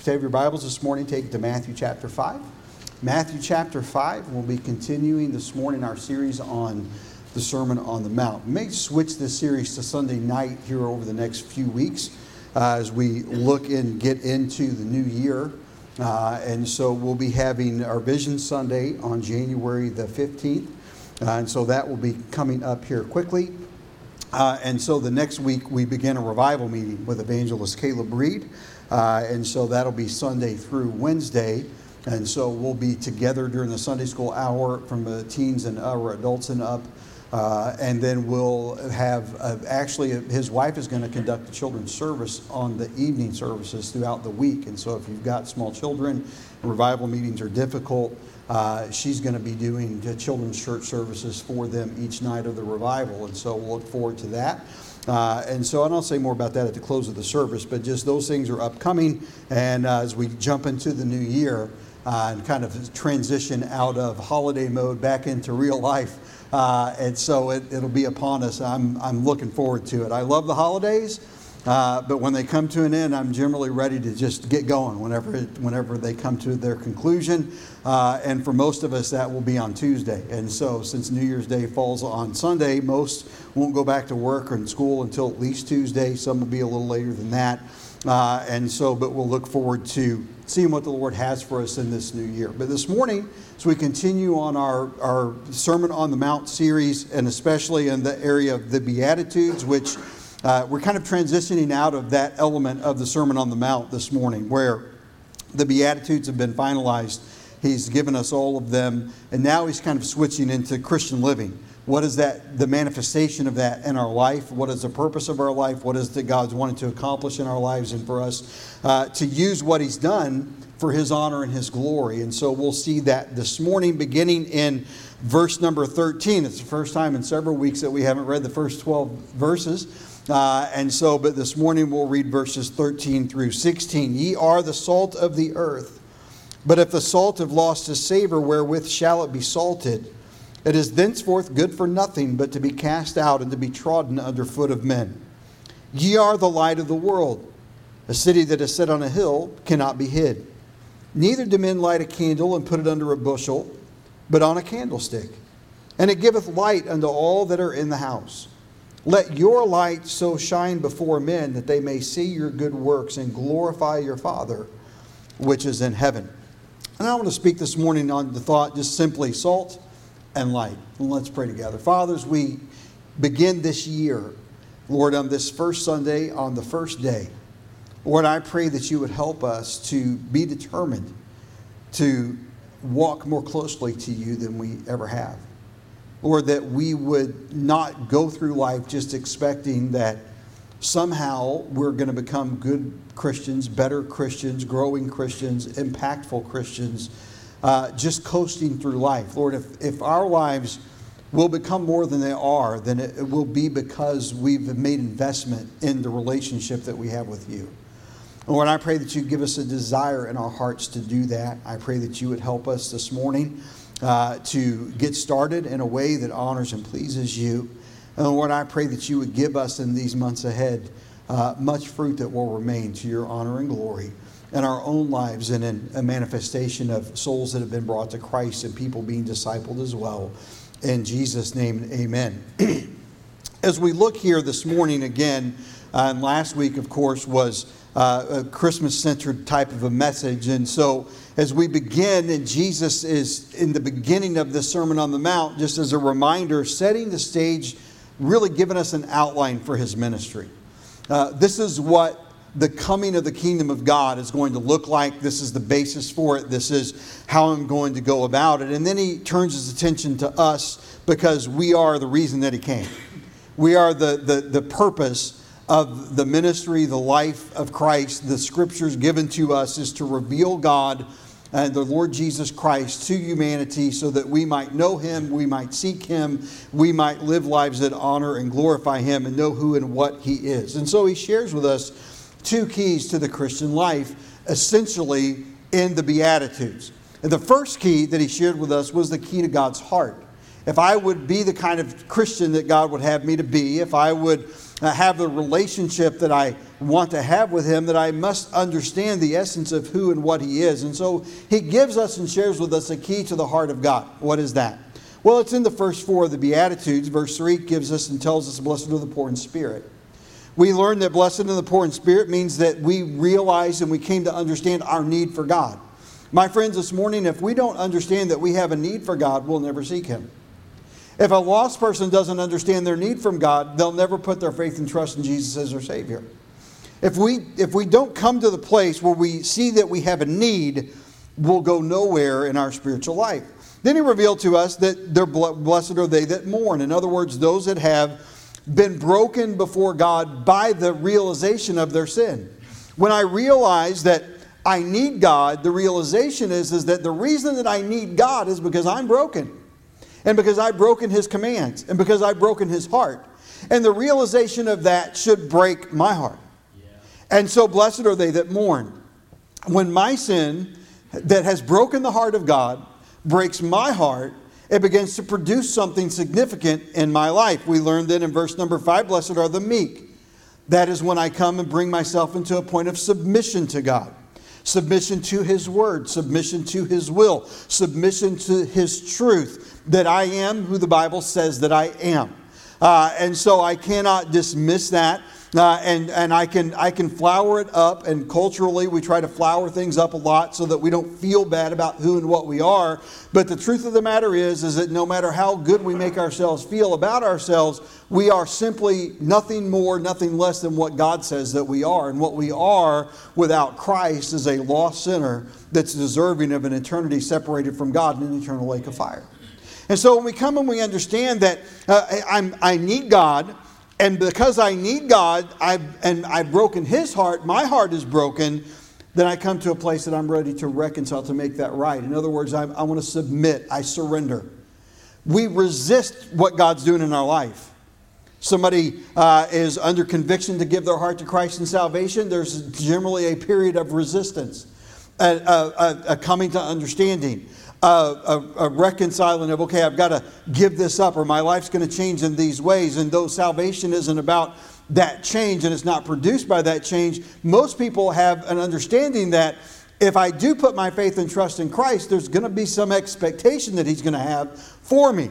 If you have your Bibles this morning, take it to Matthew chapter 5. Matthew chapter 5, we'll be continuing this morning our series on the Sermon on the Mount. We may switch this series to Sunday night here over the next few weeks uh, as we look and get into the new year. Uh, and so we'll be having our Vision Sunday on January the 15th. Uh, and so that will be coming up here quickly. Uh, and so the next week we begin a revival meeting with evangelist Caleb Reed. Uh, and so that'll be Sunday through Wednesday. And so we'll be together during the Sunday school hour from the teens and our adults and up. Uh, and then we'll have uh, actually his wife is going to conduct the children's service on the evening services throughout the week. And so if you've got small children, revival meetings are difficult. Uh, she's going to be doing children's church services for them each night of the revival. And so we'll look forward to that. Uh, and so, and I'll say more about that at the close of the service, but just those things are upcoming. And uh, as we jump into the new year uh, and kind of transition out of holiday mode back into real life, uh, and so it, will be upon us. I'm, I'm looking forward to it. I love the holidays. Uh, but when they come to an end, I'm generally ready to just get going whenever, it, whenever they come to their conclusion. Uh, and for most of us, that will be on Tuesday. And so, since New Year's Day falls on Sunday, most won't go back to work or in school until at least Tuesday. Some will be a little later than that. Uh, and so, but we'll look forward to seeing what the Lord has for us in this new year. But this morning, as we continue on our, our Sermon on the Mount series, and especially in the area of the Beatitudes, which uh, we're kind of transitioning out of that element of the Sermon on the Mount this morning, where the Beatitudes have been finalized. He's given us all of them, and now he's kind of switching into Christian living. What is that, the manifestation of that in our life? What is the purpose of our life? What is that God's wanting to accomplish in our lives and for us uh, to use what he's done for his honor and his glory? And so we'll see that this morning, beginning in verse number 13. It's the first time in several weeks that we haven't read the first 12 verses. Uh, and so, but this morning we'll read verses 13 through 16. Ye are the salt of the earth. But if the salt have lost his savor, wherewith shall it be salted? It is thenceforth good for nothing but to be cast out and to be trodden under foot of men. Ye are the light of the world. A city that is set on a hill cannot be hid. Neither do men light a candle and put it under a bushel, but on a candlestick. And it giveth light unto all that are in the house. Let your light so shine before men that they may see your good works and glorify your Father which is in heaven. And I want to speak this morning on the thought just simply salt and light. And let's pray together. Fathers, we begin this year, Lord, on this first Sunday, on the first day. Lord, I pray that you would help us to be determined to walk more closely to you than we ever have. Lord, that we would not go through life just expecting that somehow we're going to become good Christians, better Christians, growing Christians, impactful Christians, uh, just coasting through life. Lord, if, if our lives will become more than they are, then it, it will be because we've made investment in the relationship that we have with you. Lord, I pray that you give us a desire in our hearts to do that. I pray that you would help us this morning uh, to get started in a way that honors and pleases you. And Lord, I pray that you would give us in these months ahead uh, much fruit that will remain to your honor and glory in our own lives and in a manifestation of souls that have been brought to Christ and people being discipled as well. In Jesus' name, amen. as we look here this morning again, uh, and last week, of course, was uh, a Christmas centered type of a message. And so as we begin, and Jesus is in the beginning of the Sermon on the Mount, just as a reminder, setting the stage, really giving us an outline for his ministry. Uh, this is what the coming of the kingdom of God is going to look like. This is the basis for it. This is how I'm going to go about it. And then he turns his attention to us because we are the reason that he came. We are the, the, the purpose of the ministry, the life of Christ. The scriptures given to us is to reveal God and the Lord Jesus Christ to humanity so that we might know him, we might seek him, we might live lives that honor and glorify him and know who and what he is. And so he shares with us two keys to the Christian life, essentially in the Beatitudes. And the first key that he shared with us was the key to God's heart. If I would be the kind of Christian that God would have me to be, if I would Uh, have the relationship that I want to have with Him that I must understand the essence of who and what He is. And so He gives us and shares with us a key to the heart of God. What is that? Well, it's in the first four of the Beatitudes. Verse 3 gives us and tells us, Blessed are the poor in spirit. We learn that blessed are the poor in spirit means that we realize and we came to understand our need for God. My friends, this morning, if we don't understand that we have a need for God, we'll never seek Him. If a lost person doesn't understand their need from God, they'll never put their faith and trust in Jesus as their Savior. If we, if we don't come to the place where we see that we have a need, we'll go nowhere in our spiritual life. Then he revealed to us that they're blessed are they that mourn. In other words, those that have been broken before God by the realization of their sin. When I realize that I need God, the realization is, is that the reason that I need God is because I'm broken. And because I've broken his commands. And because I've broken his heart. And the realization of that should break my heart. Yeah. And so blessed are they that mourn. When my sin that has broken the heart of God breaks my heart, it begins to produce something significant in my life. We learned that in verse number five blessed are the meek. That is when I come and bring myself into a point of submission to God. Submission to His Word, submission to His will, submission to His truth, that I am who the Bible says that I am. Uh, and so I cannot dismiss that uh, and and I can I can flower it up, and culturally we try to flower things up a lot so that we don't feel bad about who and what we are. But the truth of the matter is, is that no matter how good we make ourselves feel about ourselves, we are simply nothing more, nothing less than what God says that we are. And what we are without Christ is a lost sinner that's deserving of an eternity separated from God in an eternal lake of fire. And so when we come and we understand that uh, i I need God and because I need God I've, and I've broken his heart, my heart is broken, then I come to a place that I'm ready to reconcile, to make that right. In other words, I, I want to submit, I surrender. We resist what God's doing in our life. Somebody uh, is under conviction to give their heart to Christ and salvation, there's generally a period of resistance, a, a, a coming to understanding a, a, reconciling of, okay, I've got to give this up or my life's going to change in these ways. And though salvation isn't about that change and it's not produced by that change, most people have an understanding that if I do put my faith and trust in Christ, there's going to be some expectation that He's going to have for me.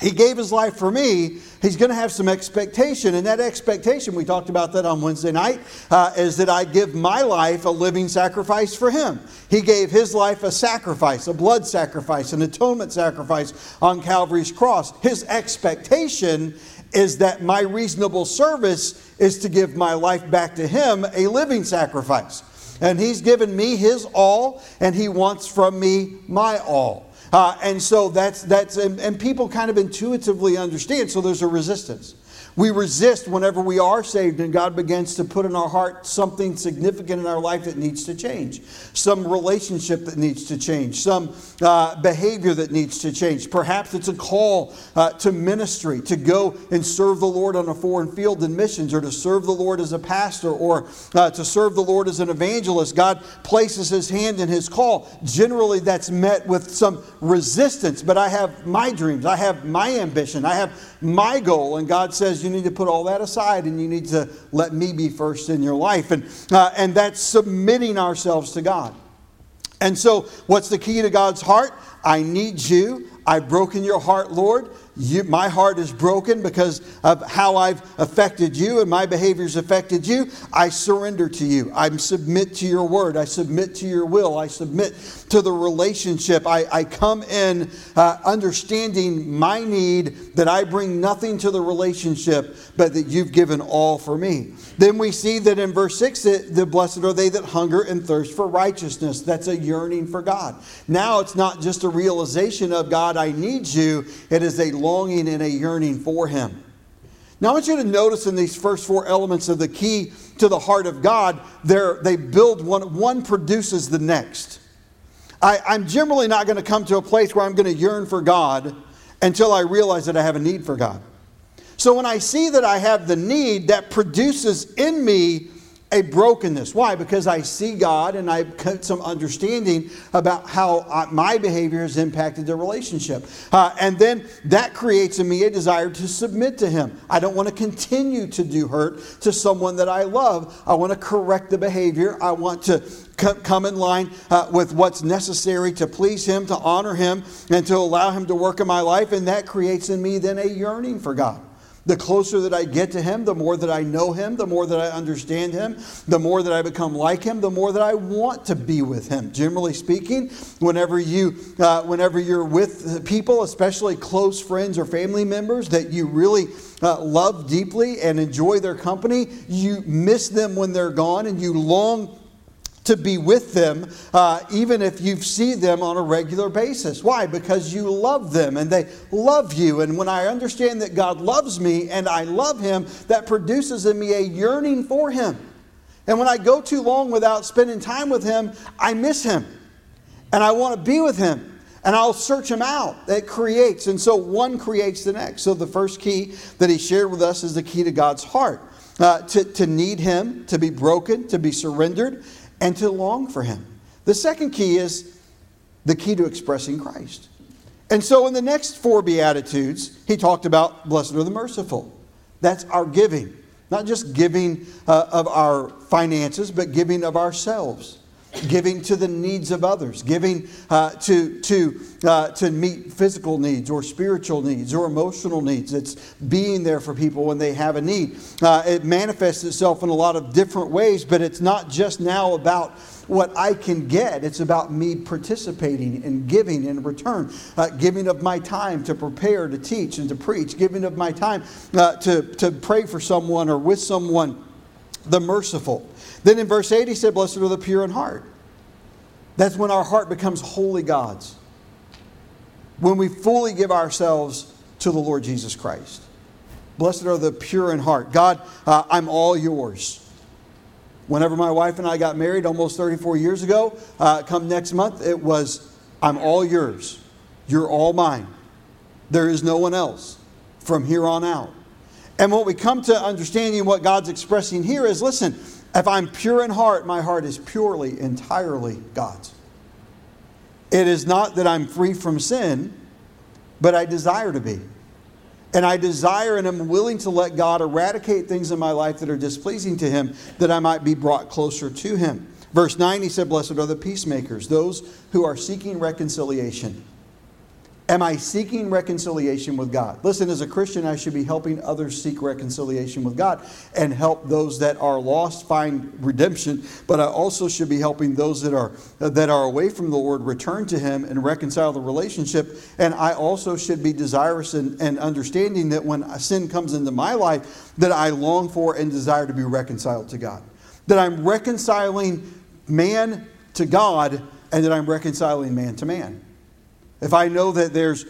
He gave his life for me. He's going to have some expectation. And that expectation, we talked about that on Wednesday night, uh, is that I give my life a living sacrifice for him. He gave his life a sacrifice, a blood sacrifice, an atonement sacrifice on Calvary's cross. His expectation is that my reasonable service is to give my life back to him, a living sacrifice. And he's given me his all, and he wants from me my all. Uh, and so that's, that's and, and people kind of intuitively understand, so there's a resistance. We resist whenever we are saved and God begins to put in our heart something significant in our life that needs to change, some relationship that needs to change, some uh, behavior that needs to change. Perhaps it's a call uh, to ministry, to go and serve the Lord on a foreign field in missions, or to serve the Lord as a pastor, or uh, to serve the Lord as an evangelist. God places His hand in His call. Generally, that's met with some resistance, but I have my dreams, I have my ambition, I have my goal, and God says, you need to put all that aside and you need to let me be first in your life. And, uh, and that's submitting ourselves to God. And so, what's the key to God's heart? I need you. I've broken your heart, Lord. You, my heart is broken because of how I've affected you and my behavior's affected you. I surrender to you. I submit to your word. I submit to your will. I submit to the relationship. I, I come in uh, understanding my need that I bring nothing to the relationship, but that you've given all for me. Then we see that in verse 6 that the blessed are they that hunger and thirst for righteousness. That's a yearning for God. Now it's not just a realization of God, I need you. It is a longing and a yearning for Him. Now, I want you to notice in these first four elements of the key to the heart of God, they build one, one produces the next. I, I'm generally not going to come to a place where I'm going to yearn for God until I realize that I have a need for God. So when I see that I have the need, that produces in me a brokenness. Why? Because I see God and I have got some understanding about how uh, my behavior has impacted the relationship. Uh, and then that creates in me a desire to submit to Him. I don't want to continue to do hurt to someone that I love. I want to correct the behavior. I want to come in line uh, with what's necessary to please Him, to honor Him, and to allow Him to work in my life. And that creates in me then a yearning for God. The closer that I get to Him, the more that I know Him, the more that I understand Him, the more that I become like Him, the more that I want to be with Him. Generally speaking, whenever you, uh, whenever you're with people, especially close friends or family members that you really uh, love deeply and enjoy their company, you miss them when they're gone, and you long to be with them, uh, even if you see them on a regular basis. Why? Because you love them and they love you. And when I understand that God loves me and I love Him, that produces in me a yearning for Him. And when I go too long without spending time with Him, I miss Him. And I want to be with Him. And I'll search Him out. It creates. And so one creates the next. So the first key that He shared with us is the key to God's heart. Uh, to, to need Him, to be broken, to be surrendered, and to long for Him. The second key is the key to expressing Christ. And so in the next four Beatitudes, he talked about blessed are the merciful. That's our giving. Not just giving uh, of our finances, but giving of ourselves giving to the needs of others, giving uh, to, to, uh, to meet physical needs or spiritual needs or emotional needs. It's being there for people when they have a need. Uh, it manifests itself in a lot of different ways, but it's not just now about what I can get. It's about me participating and giving in return, uh, giving of my time to prepare, to teach, and to preach, giving of my time uh, to, to pray for someone or with someone, the merciful. Then in verse 8, he said, Blessed are the pure in heart. That's when our heart becomes wholly God's. When we fully give ourselves to the Lord Jesus Christ. Blessed are the pure in heart. God, uh, I'm all yours. Whenever my wife and I got married almost 34 years ago, uh, come next month, it was, I'm all yours. You're all mine. There is no one else from here on out. And what we come to understanding what God's expressing here is listen, if I'm pure in heart, my heart is purely, entirely God's. It is not that I'm free from sin, but I desire to be. And I desire and am willing to let God eradicate things in my life that are displeasing to Him, that I might be brought closer to Him. Verse 9, he said, Blessed are the peacemakers, those who are seeking reconciliation. Am I seeking reconciliation with God? Listen, as a Christian, I should be helping others seek reconciliation with God and help those that are lost find redemption. But I also should be helping those that are that are away from the Lord return to Him and reconcile the relationship. And I also should be desirous and, and understanding that when sin comes into my life, that I long for and desire to be reconciled to God. That I'm reconciling man to God, and that I'm reconciling man to man. If I know that there's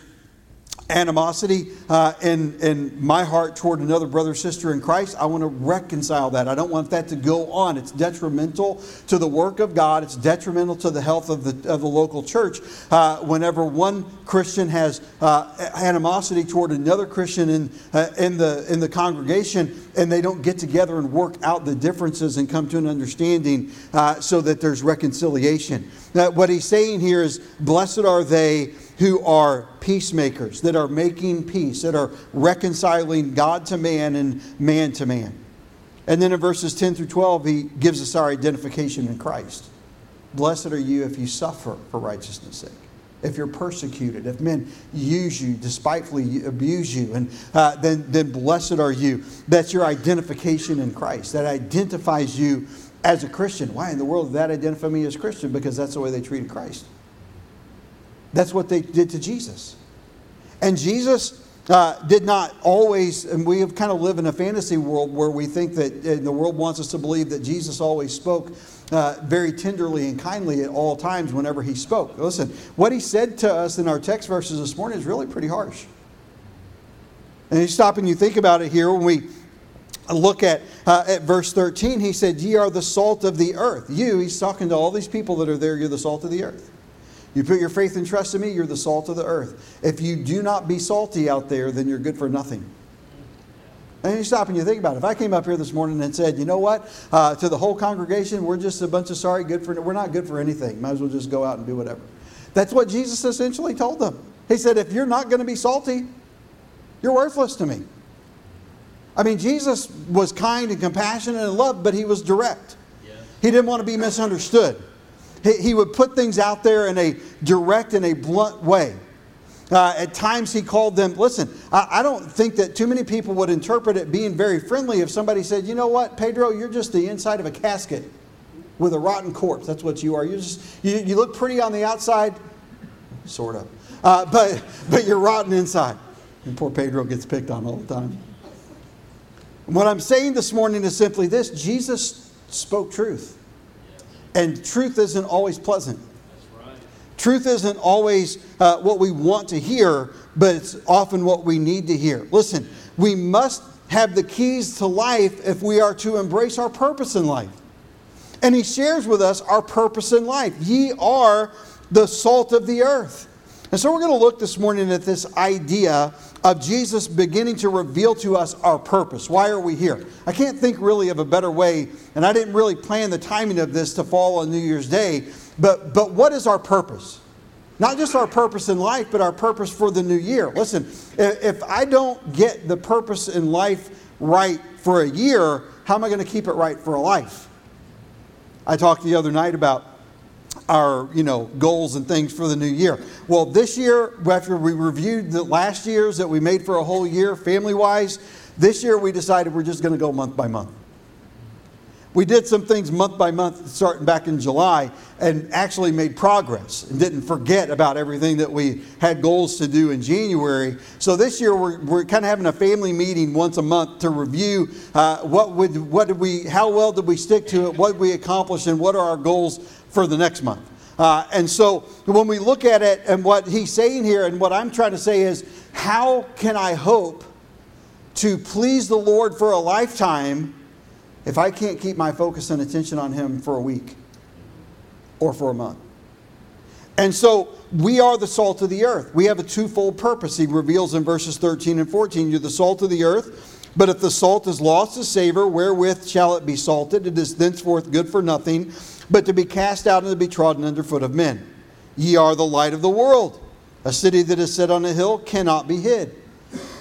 animosity uh, in, in my heart toward another brother or sister in Christ, I want to reconcile that. I don't want that to go on. It's detrimental to the work of God, it's detrimental to the health of the, of the local church. Uh, whenever one Christian has uh, animosity toward another Christian in, uh, in, the, in the congregation and they don't get together and work out the differences and come to an understanding uh, so that there's reconciliation. Now, what he's saying here is, Blessed are they who are peacemakers, that are making peace, that are reconciling God to man and man to man. And then in verses 10 through 12, he gives us our identification in Christ. Blessed are you if you suffer for righteousness' sake, if you're persecuted, if men use you, despitefully abuse you, and uh, then, then blessed are you. That's your identification in Christ. That identifies you as a Christian. Why in the world did that identify me as Christian? Because that's the way they treated Christ. That's what they did to Jesus. And Jesus uh, did not always, and we have kind of live in a fantasy world where we think that the world wants us to believe that Jesus always spoke uh, very tenderly and kindly at all times whenever he spoke. Listen, what he said to us in our text verses this morning is really pretty harsh. And you stop and you think about it here when we look at, uh, at verse 13, he said, Ye are the salt of the earth. You, he's talking to all these people that are there, you're the salt of the earth. You put your faith and trust in me, you're the salt of the earth. If you do not be salty out there, then you're good for nothing. And you stop and you think about it. If I came up here this morning and said, you know what, uh, to the whole congregation, we're just a bunch of sorry, good for, we're not good for anything. Might as well just go out and do whatever. That's what Jesus essentially told them. He said, if you're not going to be salty, you're worthless to me. I mean, Jesus was kind and compassionate and loved, but he was direct. Yeah. He didn't want to be misunderstood. He, he would put things out there in a direct and a blunt way. Uh, at times he called them, listen, I, I, don't think that too many people would interpret it being very friendly if somebody said, you know what, Pedro, you're just the inside of a casket with a rotten corpse. That's what you are. You're just, you, you look pretty on the outside, sort of, uh, but, but you're rotten inside. And poor Pedro gets picked on all the time. What I'm saying this morning is simply this Jesus spoke truth. And truth isn't always pleasant. Truth isn't always uh, what we want to hear, but it's often what we need to hear. Listen, we must have the keys to life if we are to embrace our purpose in life. And he shares with us our purpose in life. Ye are the salt of the earth. And so we're going to look this morning at this idea of Jesus beginning to reveal to us our purpose. Why are we here? I can't think really of a better way, and I didn't really plan the timing of this to fall on New Year's Day but, but what is our purpose? Not just our purpose in life, but our purpose for the new year. Listen, if I don't get the purpose in life right for a year, how am I going to keep it right for a life? I talked the other night about our you know goals and things for the new year. Well, this year, after we reviewed the last year's that we made for a whole year, family wise, this year we decided we're just going to go month by month. We did some things month by month starting back in July and actually made progress and didn't forget about everything that we had goals to do in January. So this year we're, we're kind of having a family meeting once a month to review uh, what, would, what did we, how well did we stick to it, what did we accomplished, and what are our goals for the next month. Uh, and so when we look at it and what he's saying here and what I'm trying to say is, how can I hope to please the Lord for a lifetime if I can't keep my focus and attention on Him for a week or for a month. And so we are the salt of the earth. We have a twofold purpose. He reveals in verses 13 and 14 You're the salt of the earth, but if the salt has lost its savor, wherewith shall it be salted? It is thenceforth good for nothing, but to be cast out and to be trodden under foot of men. Ye are the light of the world. A city that is set on a hill cannot be hid.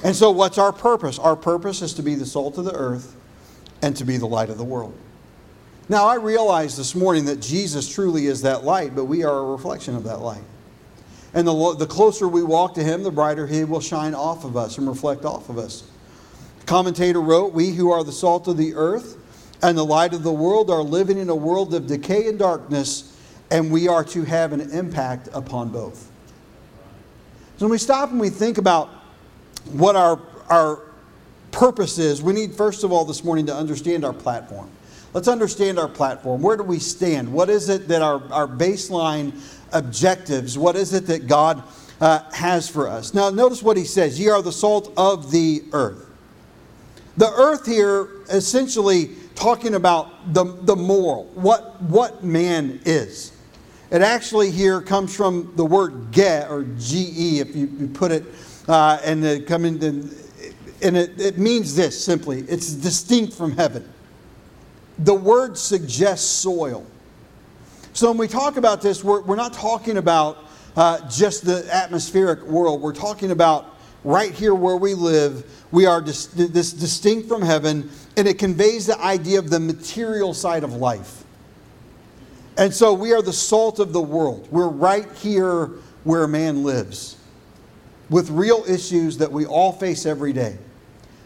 And so, what's our purpose? Our purpose is to be the salt of the earth and to be the light of the world. Now, I realize this morning that Jesus truly is that light, but we are a reflection of that light. And the, the closer we walk to Him, the brighter He will shine off of us and reflect off of us. The commentator wrote, We who are the salt of the earth and the light of the world are living in a world of decay and darkness, and we are to have an impact upon both. So when we stop and we think about what our, our purpose is, we need, first of all, this morning to understand our platform. Let's understand our platform. Where do we stand? What is it that our, our baseline objectives, what is it that God uh, has for us? Now, notice what he says Ye are the salt of the earth. The earth here, essentially talking about the, the moral, what, what man is. It actually here comes from the word ge or ge, if you, you put it uh, and come into and it, it means this simply it's distinct from heaven. The word suggests soil. So when we talk about this, we're, we're not talking about uh, just the atmospheric world. We're talking about right here where we live. We are dis- this distinct from heaven, and it conveys the idea of the material side of life. And so we are the salt of the world. We're right here where man lives with real issues that we all face every day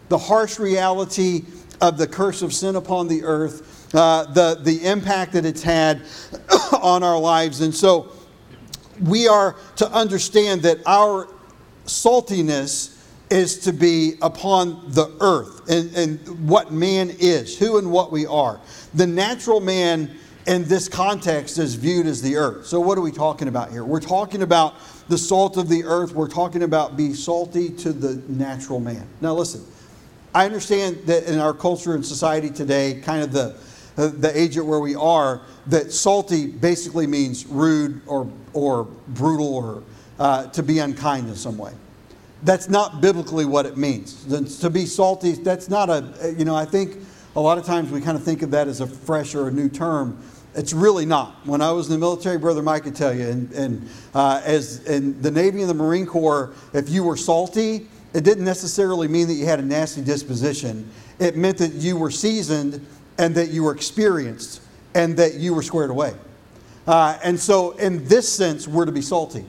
the harsh reality of the curse of sin upon the earth, uh, the, the impact that it's had on our lives. And so we are to understand that our saltiness is to be upon the earth and, and what man is, who and what we are. The natural man in this context is viewed as the earth. So, what are we talking about here? We're talking about the salt of the earth. We're talking about be salty to the natural man. Now, listen, I understand that in our culture and society today, kind of the, uh, the age at where we are, that salty basically means rude or, or brutal or uh, to be unkind in some way. that's not biblically what it means. To be salty, that's not a, you know, I think a lot of times we kind of think of that as a fresh or a new term. It's really not. When I was in the military, Brother Mike could tell you, and, and uh, as in the Navy and the Marine Corps, if you were salty, it didn't necessarily mean that you had a nasty disposition. It meant that you were seasoned and that you were experienced and that you were squared away. Uh, and so, in this sense, we're to be salty.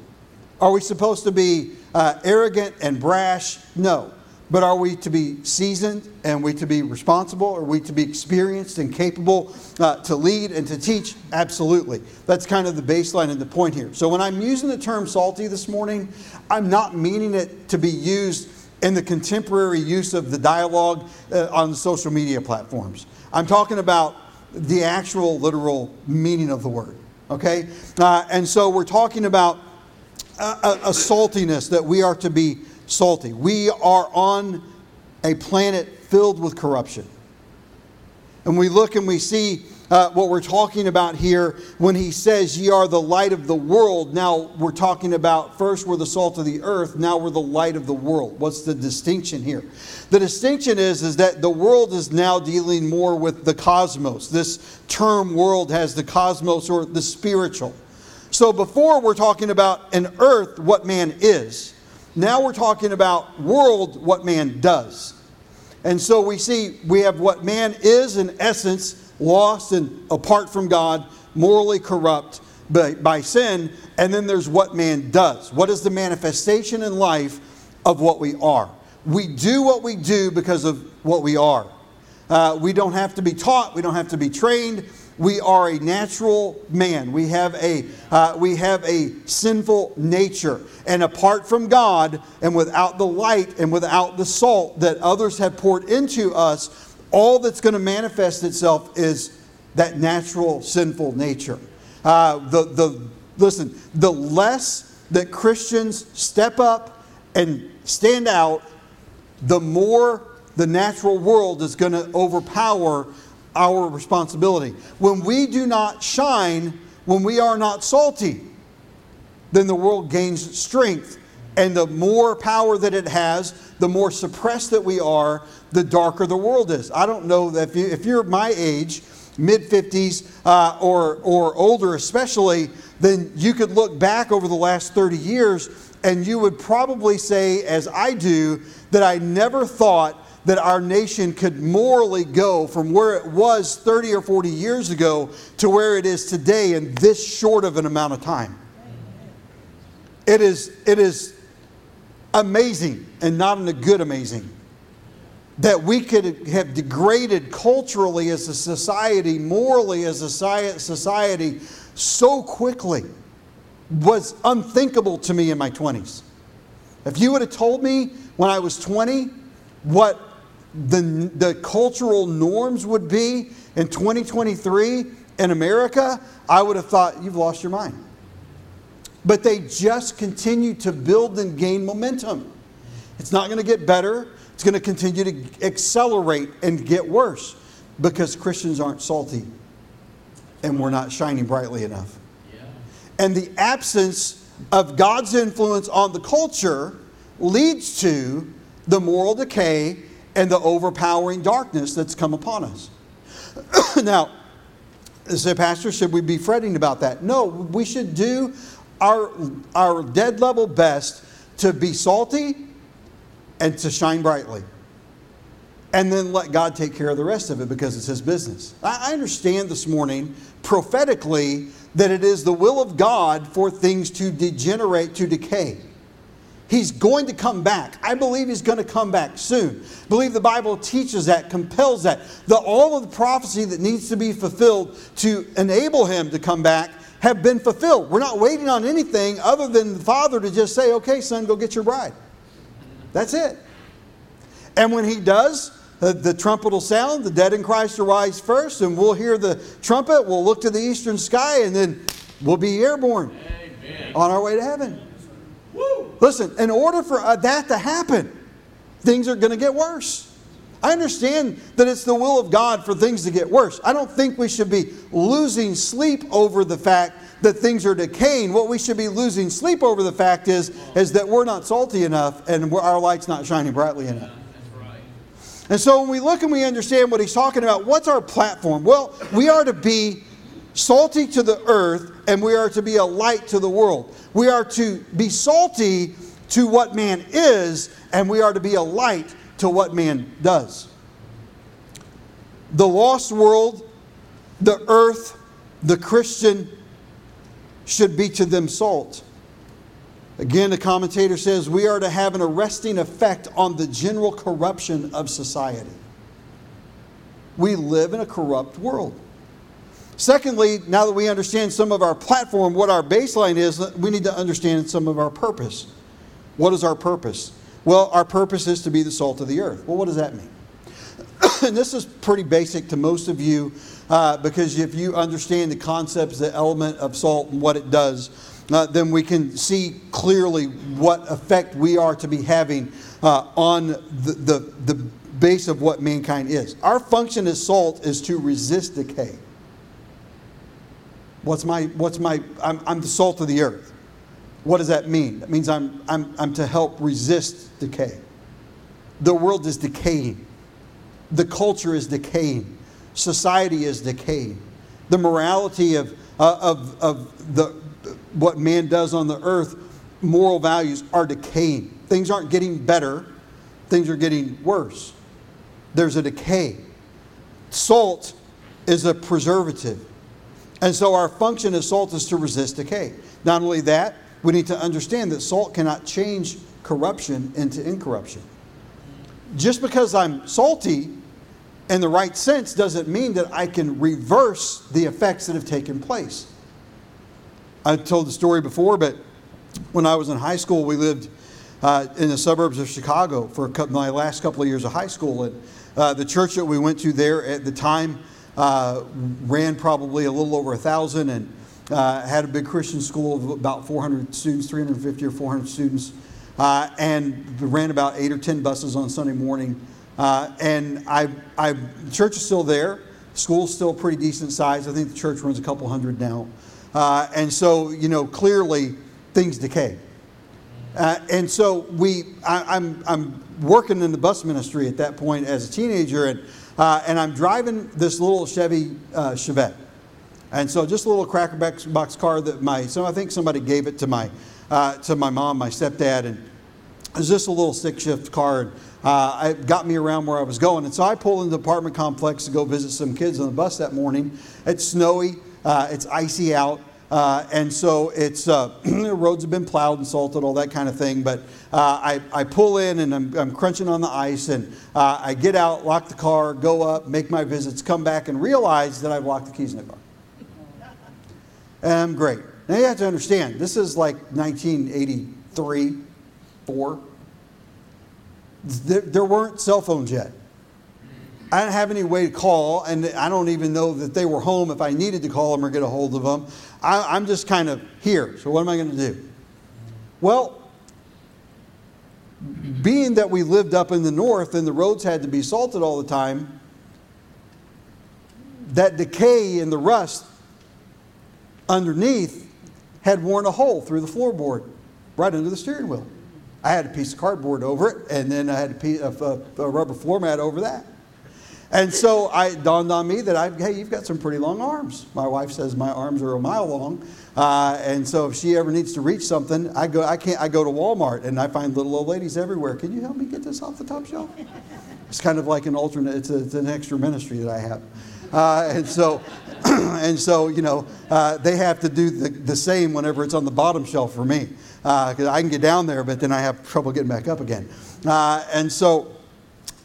Are we supposed to be uh, arrogant and brash? No. But are we to be seasoned and we to be responsible? Are we to be experienced and capable uh, to lead and to teach? Absolutely. That's kind of the baseline and the point here. So when I'm using the term salty this morning, I'm not meaning it to be used in the contemporary use of the dialogue uh, on social media platforms. I'm talking about the actual literal meaning of the word. Okay? Uh, and so we're talking about a, a, saltiness that we are to be salty. We are on a planet filled with corruption. And we look and we see uh, what we're talking about here when he says, Ye are the light of the world. Now we're talking about first we're the salt of the earth, now we're the light of the world. What's the distinction here? The distinction is, is that the world is now dealing more with the cosmos. This term world has the cosmos or the spiritual. So before we're talking about an earth, what man is. Now we're talking about world, what man does. And so we see we have what man is in essence, lost and apart from God, morally corrupt by, by sin. And then there's what man does. What is the manifestation in life of what we are? We do what we do because of what we are. Uh, we don't have to be taught, we don't have to be trained we are a natural man. We have a, uh, we have a sinful nature. And apart from God, and without the light and without the salt that others have poured into us, all that's going to manifest itself is that natural sinful nature. Uh, the, the, listen, the less that Christians step up and stand out, the more the natural world is going to overpower our responsibility. When we do not shine, when we are not salty, then the world gains strength. And the more power that it has, the more suppressed that we are, the darker the world is. I don't know that if, you, if you're my age, mid 50s uh, or, or older especially, then you could look back over the last 30 years and you would probably say, as I do, that I never thought that our nation could morally go from where it was 30 or 40 years ago to where it is today in this short of an amount of time. It is, it is amazing, and not in a good amazing, that we could have degraded culturally as a society, morally as a society, so quickly was unthinkable to me in my 20s. If you would have told me when I was 20 what the, the cultural norms would be in 2023 in America, I would have thought you've lost your mind. But they just continue to build and gain momentum. It's not going to get better, it's going to continue to accelerate and get worse because Christians aren't salty and we're not shining brightly enough. Yeah. And the absence of God's influence on the culture leads to the moral decay and the overpowering darkness that's come upon us. now, say, Pastor, should we be fretting about that? No, we should do our, our dead level best to be salty and to shine brightly. And then let God take care of the rest of it because it's His business. I understand this morning prophetically that it is the will of God for things to degenerate, to decay. He's going to come back. I believe he's going to come back soon. I believe the Bible teaches that, compels that. The, all of the prophecy that needs to be fulfilled to enable him to come back have been fulfilled. We're not waiting on anything other than the Father to just say, okay, son, go get your bride. That's it. And when he does, the, the trumpet will sound, the dead in Christ arise first, and we'll hear the trumpet, we'll look to the eastern sky, and then we'll be airborne Amen. on our way to heaven. Listen, in order for uh, that to happen, things are going to get worse. I understand that it's the will of God for things to get worse. I don't think we should be losing sleep over the fact that things are decaying. What we should be losing sleep over the fact is, is that we're not salty enough and our light's not shining brightly enough. And so when we look and we understand what he's talking about, what's our platform? Well, we are to be salty to the earth and we are to be a light to the world. We are to be salty to what man is and we are to be a light to what man does. The lost world, the earth, the Christian should be to them salt. Again, the commentator says we are to have an arresting effect on the general corruption of society. We live in a corrupt world. Secondly, now that we understand some of our platform, what our baseline is, we need to understand some of our purpose. What is our purpose? Well, our purpose is to be the salt of the earth. Well, what does that mean? and this is pretty basic to most of you uh, because if you understand the concepts, the element of salt and what it does, uh, then we can see clearly what effect we are to be having uh, on the, the, the base of what mankind is. Our function as salt is to resist decay. What's my, what's my, I'm, I'm the salt of the earth. What does that mean? That means I'm, I'm, I'm to help resist decay. The world is decaying, the culture is decaying, society is decaying. The morality of, uh, of, of the, what man does on the earth, moral values are decaying. Things aren't getting better, things are getting worse. There's a decay. Salt is a preservative. And so our function as salt is to resist decay. Not only that, we need to understand that salt cannot change corruption into incorruption. Just because I'm salty in the right sense doesn't mean that I can reverse the effects that have taken place. I told the story before, but when I was in high school, we lived uh, in the suburbs of Chicago for couple, my last couple of years of high school. And uh, the church that we went to there at the time uh, ran probably a little over a thousand and uh, had a big Christian school of about 400 students, 350 or 400 students, uh, and ran about eight or 10 buses on Sunday morning. Uh, and I, I, church is still there. School's still pretty decent size. I think the church runs a couple hundred now. Uh, and so, you know, clearly things decay. Uh, and so we, I, am I'm, I'm working in the bus ministry at that point as a teenager, and, uh, and I'm driving this little Chevy uh, Chevette. And so just a little cracker box car that my, so I think somebody gave it to my, uh, to my mom, my stepdad, and it was just a little six shift car. And, uh, it got me around where I was going. And so I pulled into the apartment complex to go visit some kids on the bus that morning. It's snowy, uh, it's icy out. Uh, and so it's uh, the roads have been plowed and salted, all that kind of thing. But uh, I, I pull in and I'm, I'm crunching on the ice, and uh, I get out, lock the car, go up, make my visits, come back, and realize that I've locked the keys in the car. And I'm great. Now you have to understand, this is like 1983, four. There, there weren't cell phones yet. I didn't have any way to call, and I don't even know that they were home if I needed to call them or get a hold of them. I, am just kind of here. So, what am I going to do? Well, being that we lived up in the north and the roads had to be salted all the time, that decay and the rust underneath had worn a hole through the floorboard right under the steering wheel. I had a piece of cardboard over it, and then I had a, piece of, a, a rubber floor mat over that. And so I dawned on me that I, hey, you've got some pretty long arms. My wife says my arms are a mile long, uh, and so if she ever needs to reach something, I go. I can't. I go to Walmart and I find little old ladies everywhere. Can you help me get this off the top shelf? It's kind of like an alternate. It's, a, it's an extra ministry that I have, uh, and so, and so you know, uh, they have to do the, the same whenever it's on the bottom shelf for me, because uh, I can get down there, but then I have trouble getting back up again, uh, and so.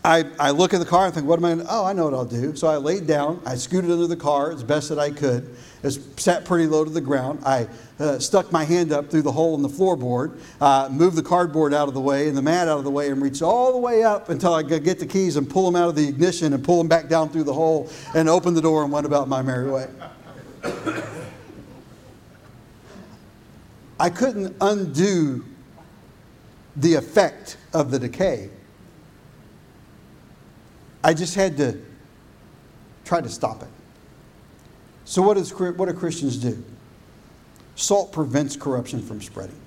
I, I look at the car and think, what am I to, oh, I know what I'll do. So I laid down, I scooted under the car as best that I could. It sat pretty low to the ground. I uh, stuck my hand up through the hole in the floorboard, uh, moved the cardboard out of the way and the mat out of the way, and reached all the way up until I could get the keys and pull them out of the ignition and pull them back down through the hole and open the door and went about my merry way. I couldn't undo the effect of the decay I just had to try to stop it. So, what, is, what do Christians do? Salt prevents corruption from spreading.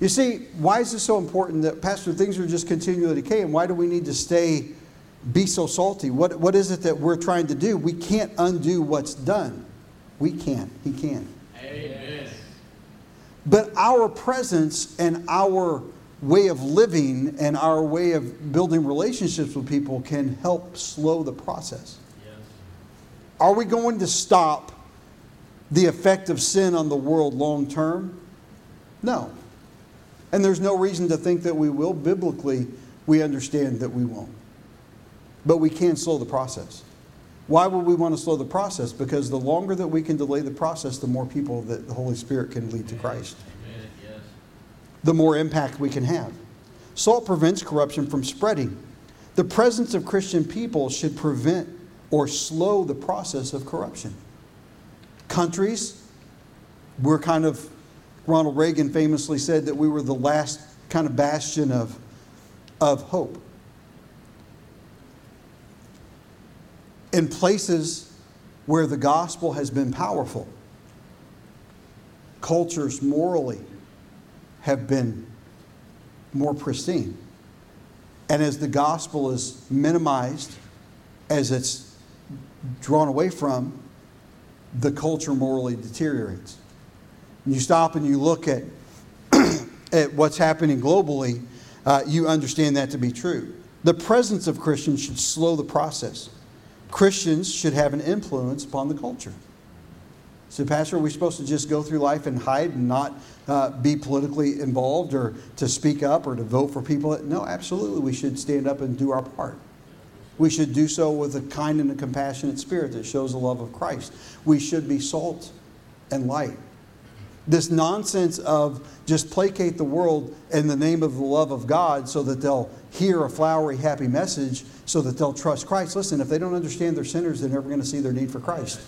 You see, why is this so important that, Pastor, things are just continually decaying? Why do we need to stay, be so salty? What, what is it that we're trying to do? We can't undo what's done. We can't. He can. Amen. But our presence and our way of living and our way of building relationships with people can help slow the process. Yes. Are we going to stop the effect of sin on the world long term? No. And there's no reason to think that we will. Biblically, we understand that we won't. But we can slow the process. Why would we want to slow the process? Because the longer that we can delay the process, the more people that the Holy Spirit can lead to Christ the more impact we can have. Salt prevents corruption from spreading. The presence of Christian people should prevent or slow the process of corruption. Countries, we're kind of, Ronald Reagan famously said that we were the last kind of bastion of, of hope. In places where the gospel has been powerful, cultures morally have been more pristine. And as the gospel is minimized, as it's drawn away from, the culture morally deteriorates. And you stop and you look at, at what's happening globally, uh, you understand that to be true. The presence of Christians should slow the process. Christians should have an influence upon the culture. So, Pastor, are we supposed to just go through life and hide and not uh, be politically involved or to speak up or to vote for people? No, absolutely. We should stand up and do our part. We should do so with a kind and a compassionate spirit that shows the love of Christ. We should be salt and light. This nonsense of just placate the world in the name of the love of God so that they'll hear a flowery, happy message so that they'll trust Christ. Listen, if they don't understand they're sinners, they're never going to see their need for Christ.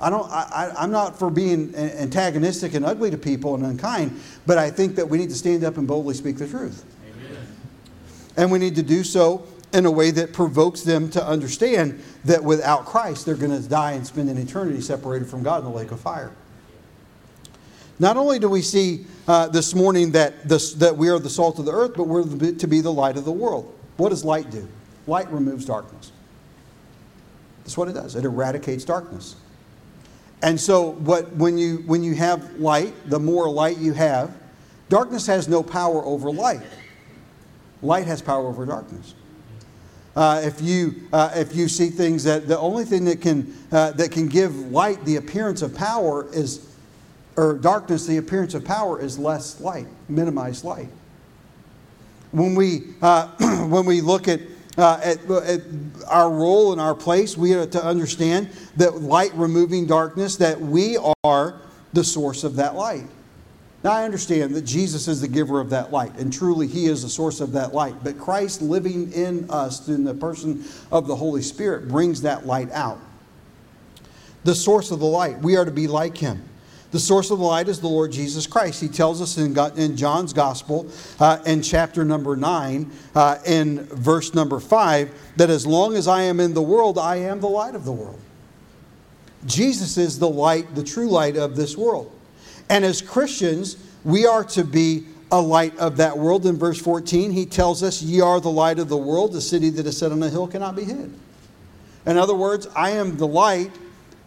I don't, I, I'm not for being antagonistic and ugly to people and unkind, but I think that we need to stand up and boldly speak the truth. Amen. And we need to do so in a way that provokes them to understand that without Christ, they're going to die and spend an eternity separated from God in the lake of fire. Not only do we see uh, this morning that, this, that we are the salt of the earth, but we're to be the light of the world. What does light do? Light removes darkness. That's what it does, it eradicates darkness. And so, what, when, you, when you have light, the more light you have, darkness has no power over light. Light has power over darkness. Uh, if, you, uh, if you see things that the only thing that can, uh, that can give light the appearance of power is, or darkness the appearance of power is less light, minimized light. When we, uh, when we look at uh, at, at, our role and our place, we are to understand that light removing darkness, that we are the source of that light. Now, I understand that Jesus is the giver of that light, and truly He is the source of that light. But Christ living in us in the person of the Holy Spirit brings that light out. The source of the light, we are to be like Him. The source of the light is the Lord Jesus Christ. He tells us in, in John's Gospel, uh, in chapter number 9, uh, in verse number 5, that as long as I am in the world, I am the light of the world. Jesus is the light, the true light of this world. And as Christians, we are to be a light of that world. In verse 14, he tells us, Ye are the light of the world. The city that is set on a hill cannot be hid. In other words, I am the light.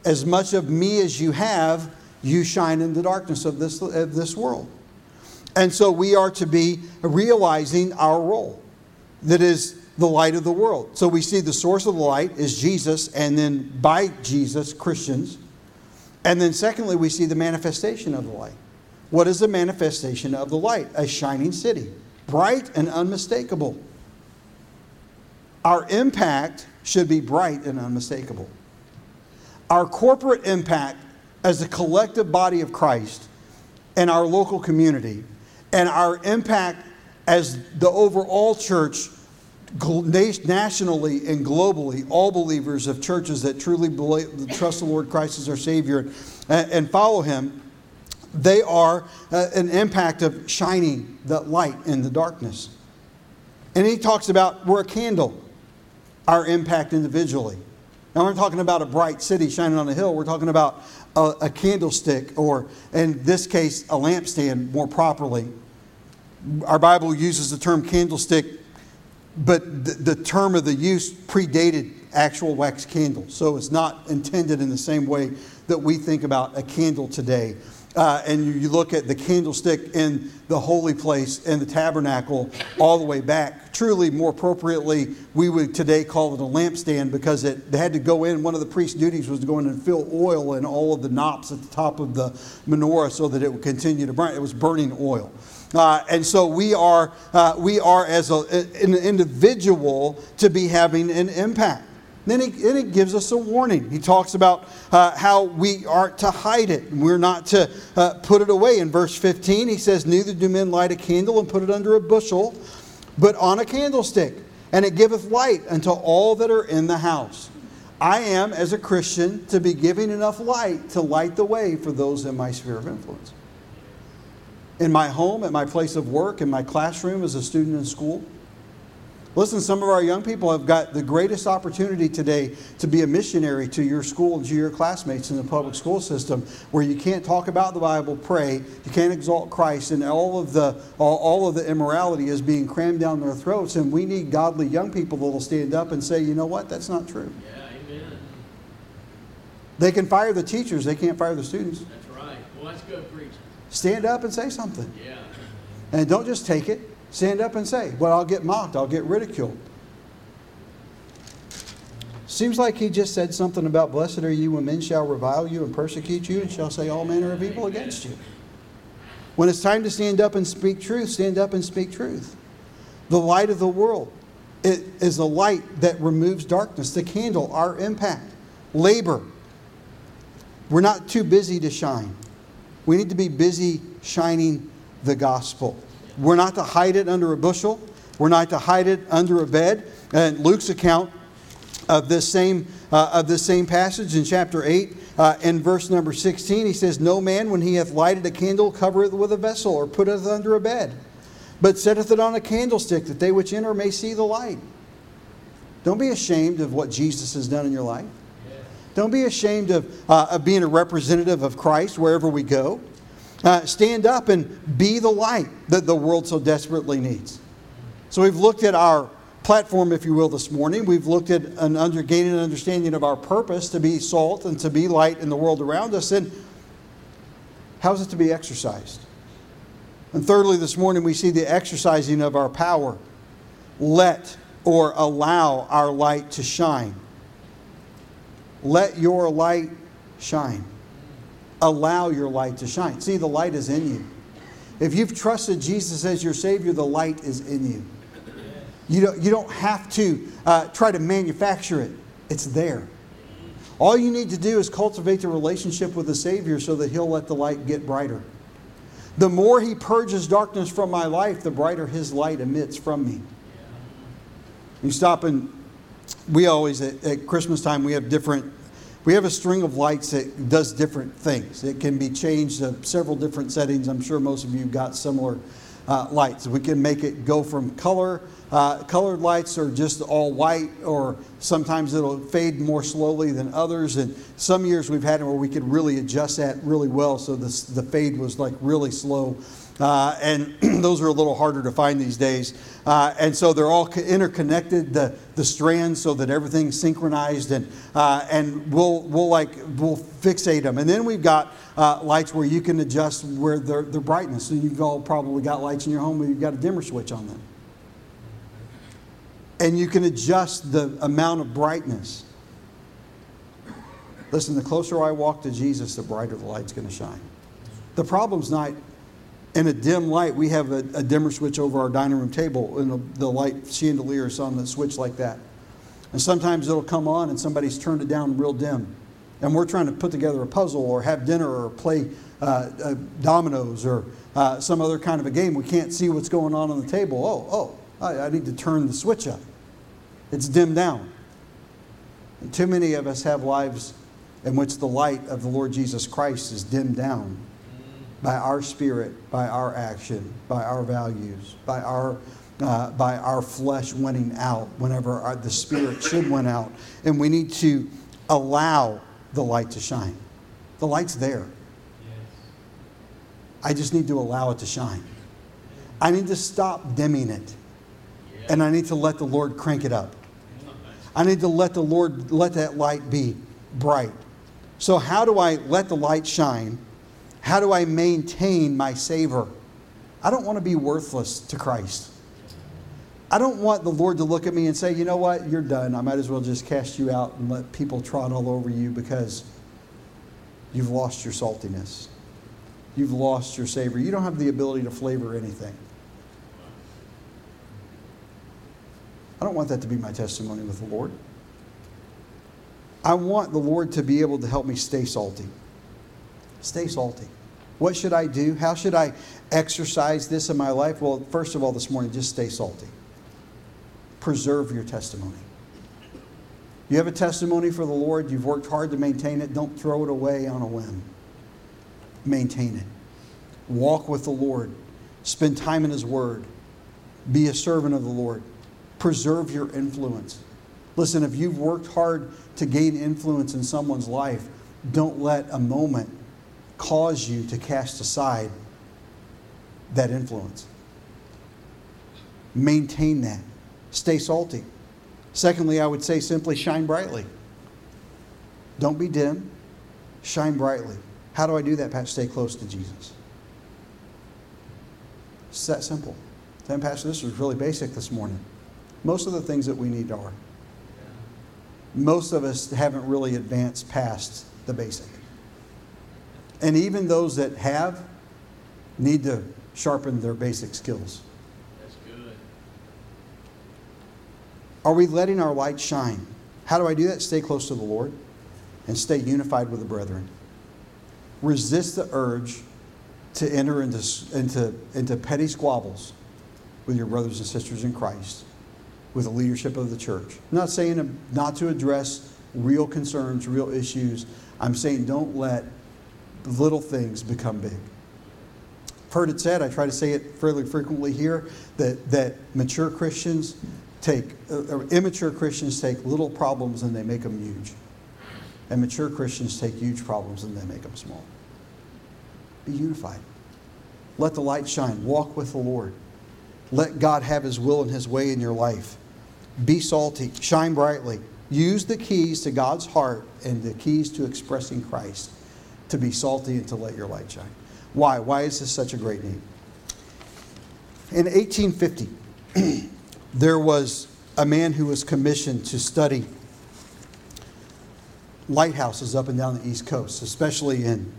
As much of me as you have, you shine in the darkness of this, of this world. And so we are to be realizing our role that is the light of the world. So we see the source of the light is Jesus, and then by Jesus, Christians. And then, secondly, we see the manifestation of the light. What is the manifestation of the light? A shining city, bright and unmistakable. Our impact should be bright and unmistakable. Our corporate impact as a collective body of Christ and our local community and our impact as the overall church nationally and globally, all believers of churches that truly believe, trust the Lord Christ as our Savior and follow Him, they are uh, an impact of shining the light in the darkness. And he talks about we're a candle, our impact individually. Now, we're talking about a bright city shining on a hill. We're talking about a, a candlestick, or in this case, a lampstand more properly. Our Bible uses the term candlestick, but the, the term of the use predated actual wax candles. So it's not intended in the same way that we think about a candle today uh, and you, you look at the candlestick in the holy place and the tabernacle all the way back. Truly, more appropriately, we would today call it a lampstand because it they had to go in. One of the priest's duties was to go in and fill oil in all of the knops at the top of the menorah so that it would continue to burn. It was burning oil. Uh, and so we are, uh, we are as a, an individual to be having an impact. Then he, then he gives us a warning. He talks about uh, how we aren't to hide it. We're not to uh, put it away. In verse 15, he says, Neither do men light a candle and put it under a bushel, but on a candlestick, and it giveth light unto all that are in the house. I am, as a Christian, to be giving enough light to light the way for those in my sphere of influence. In my home, at my place of work, in my classroom, as a student in school, Listen, some of our young people have got the greatest opportunity today to be a missionary to your school and to your classmates in the public school system where you can't talk about the Bible, pray, you can't exalt Christ, and all of the, all, all of the immorality is being crammed down their throats. And we need godly young people that will stand up and say, you know what, that's not true. Yeah, amen. They can fire the teachers, they can't fire the students. That's right. Well, that's good preaching. Stand up and say something. Yeah. And don't just take it. Stand up and say, Well, I'll get mocked, I'll get ridiculed. Seems like he just said something about blessed are you when men shall revile you and persecute you and shall say all manner of evil against you. When it's time to stand up and speak truth, stand up and speak truth. The light of the world it is a light that removes darkness. The candle, our impact. Labor. We're not too busy to shine. We need to be busy shining the gospel. We're not to hide it under a bushel. We're not to hide it under a bed. And Luke's account of this same, uh, of this same passage in chapter 8, uh, in verse number 16, he says, No man, when he hath lighted a candle, covereth with a vessel, or putteth under a bed, but setteth it on a candlestick, that they which enter may see the light. Don't be ashamed of what Jesus has done in your life. Don't be ashamed of, uh, of being a representative of Christ wherever we go. Uh, stand up and be the light that the world so desperately needs. So we've looked at our platform, if you will, this morning. We've looked at an under, gaining an understanding of our purpose to be salt and to be light in the world around us. And how is it to be exercised? And thirdly, this morning we see the exercising of our power. Let or allow our light to shine. Let your light shine allow your light to shine. See, the light is in you. If you've trusted Jesus as your Savior, the light is in you. You don't, you don't have to uh, try to manufacture it, it's there. All you need to do is cultivate the relationship with the Savior so that He'll let the light get brighter. The more He purges darkness from my life, the brighter His light emits from me. You stop and we always, at, at Christmas time, we have different we have a string of lights that does different things. It can be changed to several different settings. I'm sure most of you got similar uh, lights. We can make it go from color, uh, colored lights or just all white, or sometimes it'll fade more slowly than others. And some years we've had it where we could really adjust that really well, so the the fade was like really slow. Uh, and those are a little harder to find these days. Uh, and so they're all interconnected, the, the strands, so that everything's synchronized. And, uh, and we'll, we'll, like, we'll fixate them. And then we've got uh, lights where you can adjust where their, their brightness. So you've all probably got lights in your home where you've got a dimmer switch on them. And you can adjust the amount of brightness. Listen, the closer I walk to Jesus, the brighter the light's going to shine. The problem's not in a dim light, we have a, a dimmer switch over our dining room table, and the, the light chandelier is on the switch like that. And sometimes it'll come on and somebody's turned it down real dim. And we're trying to put together a puzzle or have dinner or play uh, uh, dominoes or uh, some other kind of a game. We can't see what's going on on the table. Oh, oh, I, I need to turn the switch up. It's dimmed down. And too many of us have lives in which the light of the Lord Jesus Christ is dimmed down by our spirit, by our action, by our values, by our uh, by our flesh winning out whenever our, the spirit should win out. And we need to allow the light to shine. The light's there. I just need to allow it to shine. I need to stop dimming it. And I need to let the Lord crank it up. I need to let the Lord let that light be bright. So, how do I let the light shine? How do I maintain my savor? I don't want to be worthless to Christ. I don't want the Lord to look at me and say, you know what, you're done. I might as well just cast you out and let people trot all over you because you've lost your saltiness. You've lost your savor. You don't have the ability to flavor anything. I don't want that to be my testimony with the Lord. I want the Lord to be able to help me stay salty. Stay salty. What should I do? How should I exercise this in my life? Well, first of all, this morning, just stay salty. Preserve your testimony. You have a testimony for the Lord, you've worked hard to maintain it, don't throw it away on a whim. Maintain it. Walk with the Lord. Spend time in His Word. Be a servant of the Lord. Preserve your influence. Listen, if you've worked hard to gain influence in someone's life, don't let a moment cause you to cast aside that influence. Maintain that. Stay salty. Secondly, I would say simply shine brightly. Don't be dim, shine brightly. How do I do that, Pat? Stay close to Jesus. It's that simple. Then, Pastor, this was really basic this morning. Most of the things that we need are. Most of us haven't really advanced past the basic. And even those that have need to sharpen their basic skills. That's good. Are we letting our light shine? How do I do that? Stay close to the Lord and stay unified with the brethren. Resist the urge to enter into, into, into petty squabbles with your brothers and sisters in Christ, with the leadership of the church. I'm not saying uh, not to address real concerns, real issues. I'm saying don't let little things become big. I've heard it said, I try to say it fairly frequently here, that, that mature Christians take, uh, or immature Christians take little problems and they make them huge. And mature Christians take huge problems and they make them small. Be unified. Let the light shine. Walk with the Lord. Let God have His will and His way in your life. Be salty. Shine brightly. Use the keys to God's heart and the keys to expressing Christ to be salty and to let your light shine. Why? Why is this such a great need? In 1850, there was a man who was commissioned to study lighthouses up and down the East Coast, especially in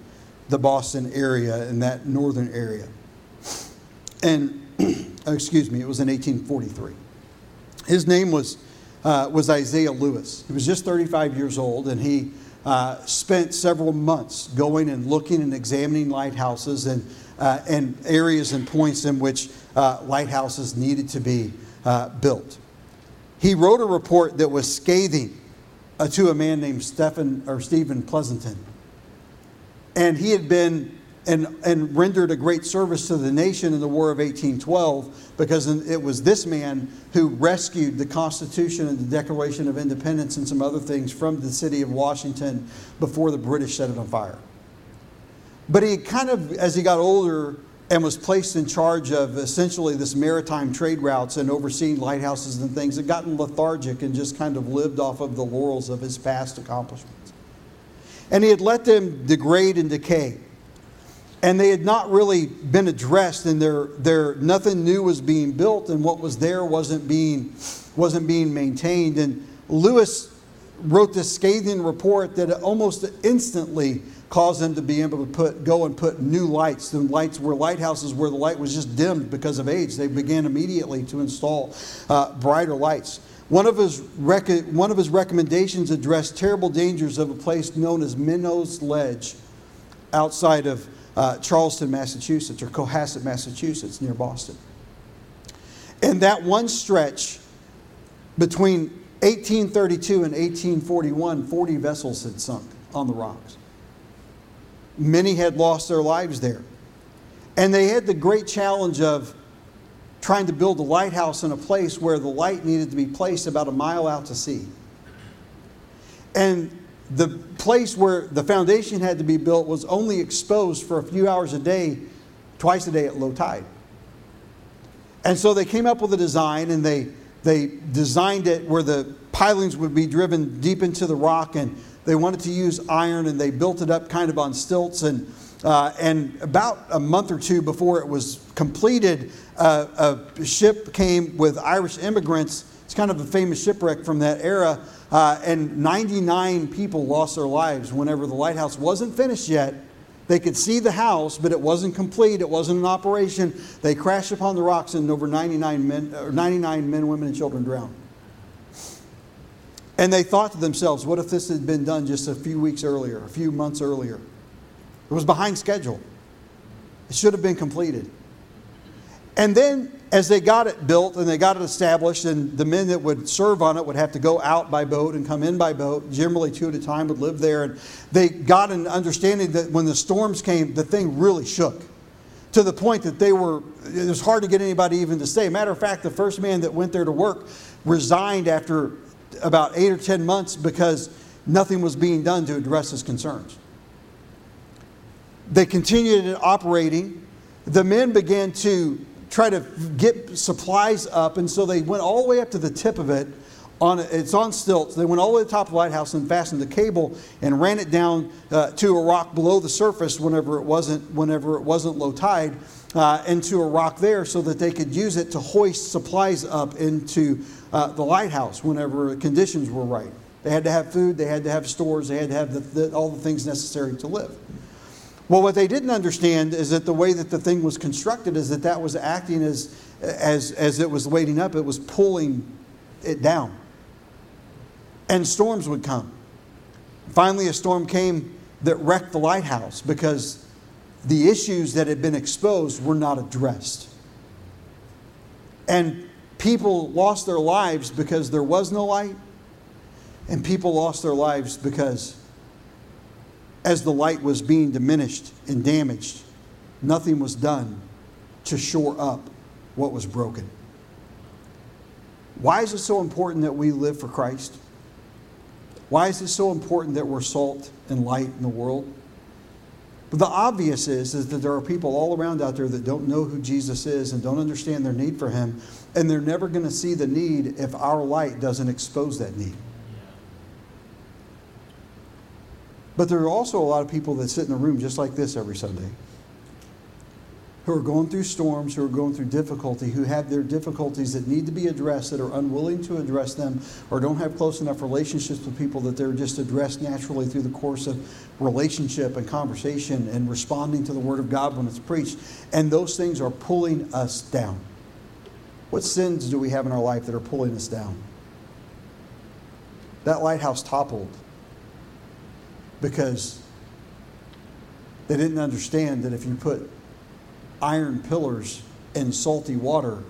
the Boston area and that northern area. And, excuse me, it was in 1843. His name was, uh, was Isaiah Lewis. He was just 35 years old, and he uh, spent several months going and looking and examining lighthouses and, uh, and areas and points in which uh, lighthouses needed to be uh, built. He wrote a report that was scathing uh, to a man named Stephen or Stephen Pleasonton. And he had been and, and rendered a great service to the nation in the War of 1812 because it was this man who rescued the Constitution and the Declaration of Independence and some other things from the city of Washington before the British set it on fire. But he kind of, as he got older and was placed in charge of essentially this maritime trade routes and overseeing lighthouses and things, had gotten lethargic and just kind of lived off of the laurels of his past accomplishments. And he had let them degrade and decay and they had not really been addressed and there, there nothing new was being built and what was there wasn't being wasn't being maintained. And lewis wrote this scathing report that almost instantly caused them to be able to put go and put new lights. The lights were lighthouses where the light was just dimmed because of age. They began immediately to install uh, brighter lights. One of, his rec- one of his recommendations addressed terrible dangers of a place known as Minot's Ledge outside of uh, Charleston, Massachusetts, or Cohasset, Massachusetts, near Boston. And that one stretch between 1832 and 1841, 40 vessels had sunk on the rocks. Many had lost their lives there. And they had the great challenge of trying to build a lighthouse in a place where the light needed to be placed about a mile out to sea. And the place where the foundation had to be built was only exposed for a few hours a day, twice a day at low tide. And so they came up with a design and they, they designed it where the pilings would be driven deep into the rock and they wanted to use iron and they built it up kind of on stilts. And, uh, and about a month or two before it was completed, uh, a ship came with Irish immigrants. It's kind of a famous shipwreck from that era. Uh, and 99 people lost their lives whenever the lighthouse wasn't finished yet. They could see the house, but it wasn't complete. It wasn't in operation. They crashed upon the rocks, and over 99 men, 99 men, women, and children drowned. And they thought to themselves, what if this had been done just a few weeks earlier, a few months earlier? It was behind schedule. It should have been completed. And then, as they got it built and they got it established, and the men that would serve on it would have to go out by boat and come in by boat, generally two at a time would live there. And they got an understanding that when the storms came, the thing really shook to the point that they were, it was hard to get anybody even to stay. Matter of fact, the first man that went there to work resigned after about eight or 10 months because nothing was being done to address his concerns. They continued operating. The men began to try to get supplies up, and so they went all the way up to the tip of it. On, it's on stilts. They went all the way to the top of the lighthouse and fastened the cable and ran it down uh, to a rock below the surface whenever it wasn't, whenever it wasn't low tide, uh, into a rock there so that they could use it to hoist supplies up into uh, the lighthouse whenever conditions were right. They had to have food, they had to have stores, they had to have the, the, all the things necessary to live. Well, what they didn't understand is that the way that the thing was constructed is that that was acting as, as, as it was waiting up, it was pulling it down. And storms would come. Finally, a storm came that wrecked the lighthouse because the issues that had been exposed were not addressed. And people lost their lives because there was no light, and people lost their lives because as the light was being diminished and damaged, nothing was done to shore up what was broken. Why is it so important that we live for Christ? Why is it so important that we're salt and light in the world? But the obvious is, is that there are people all around out there that don't know who Jesus is and don't understand their need for him, and they're never going to see the need if our light doesn't expose that need. But there are also a lot of people that sit in a room just like this every Sunday who are going through storms, who are going through difficulty, who have their difficulties that need to be addressed, that are unwilling to address them, or don't have close enough relationships with people that they're just addressed naturally through the course of relationship and conversation and responding to the Word of God when it's preached. And those things are pulling us down. What sins do we have in our life that are pulling us down? That lighthouse toppled because they didn't understand that if you put iron pillars in salty water,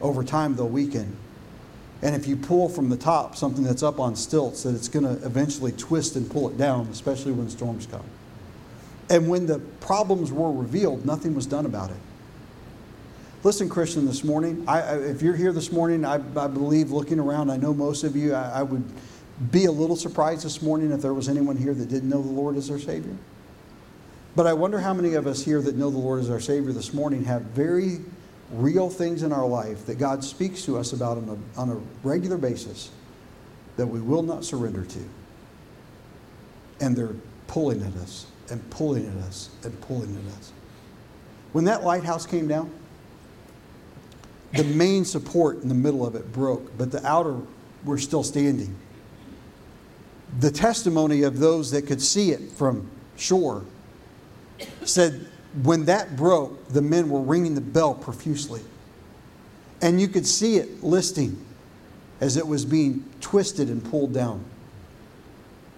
over time they'll weaken. And if you pull from the top something that's up on stilts, that it's going to eventually twist and pull it down, especially when storms come. And when the problems were revealed, nothing was done about it. Listen, Christian, this morning, I, I, if you're here this morning, I, I, believe looking around, I know most of you, I would be a little surprised this morning if there was anyone here that didn't know the Lord as their Savior. But I wonder how many of us here that know the Lord as our Savior this morning have very real things in our life that God speaks to us about on a, on a regular basis that we will not surrender to. And they're pulling at us and pulling at us and pulling at us. When that lighthouse came down, the main support in the middle of it broke, but the outer were still standing the testimony of those that could see it from shore said when that broke, the men were ringing the bell profusely. And you could see it listing as it was being twisted and pulled down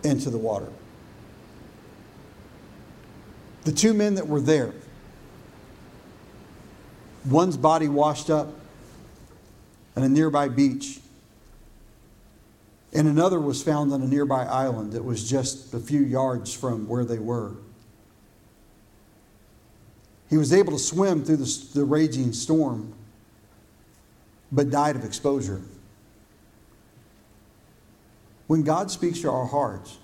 into the water. The two men that were there, one's body washed up on a nearby beach and another was found on a nearby island that was just a few yards from where they were. He was able to swim through the, the raging storm, but died of exposure. When God speaks to our hearts,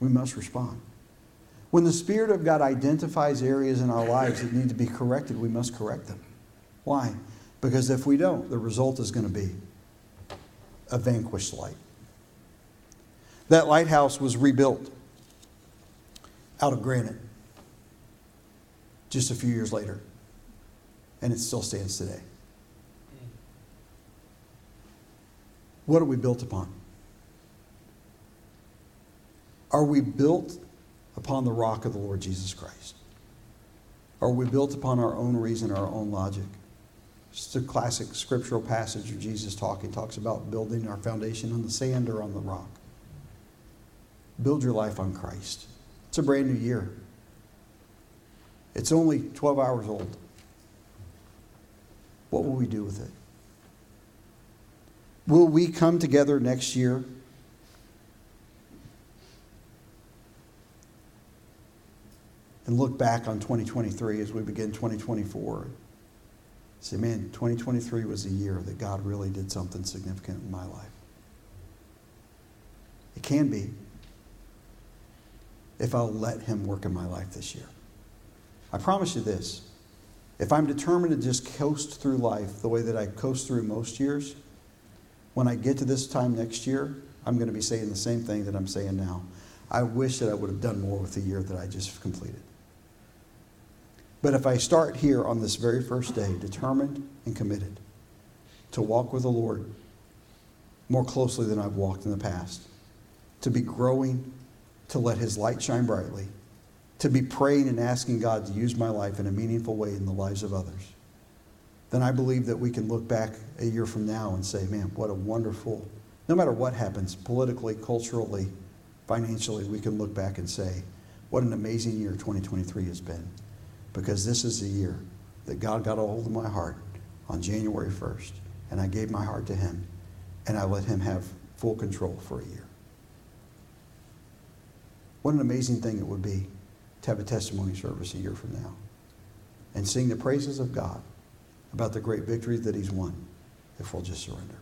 we must respond. When the Spirit of God identifies areas in our lives that need to be corrected, we must correct them. Why? Because if we don't, the result is going to be a vanquished light. That lighthouse was rebuilt out of granite just a few years later, and it still stands today. What are we built upon? Are we built upon the rock of the Lord Jesus Christ? Are we built upon our own reason, our own logic? It's a classic scriptural passage of Jesus talking, talks about building our foundation on the sand or on the rock. Build your life on Christ. It's a brand new year. It's only 12 hours old. What will we do with it? Will we come together next year and look back on 2023 as we begin 2024? Say, man, 2023 was a year that God really did something significant in my life. It can be if I'll let Him work in my life this year. I promise you this if I'm determined to just coast through life the way that I coast through most years, when I get to this time next year, I'm going to be saying the same thing that I'm saying now. I wish that I would have done more with the year that I just completed. But if I start here on this very first day, determined and committed to walk with the Lord more closely than I've walked in the past, to be growing, to let His light shine brightly, to be praying and asking God to use my life in a meaningful way in the lives of others, then I believe that we can look back a year from now and say, man, what a wonderful, no matter what happens politically, culturally, financially, we can look back and say, what an amazing year 2023 has been. Because this is the year that God got a hold of my heart on January 1st, and I gave my heart to Him, and I let Him have full control for a year. What an amazing thing it would be to have a testimony service a year from now and sing the praises of God about the great victory that He's won if we'll just surrender.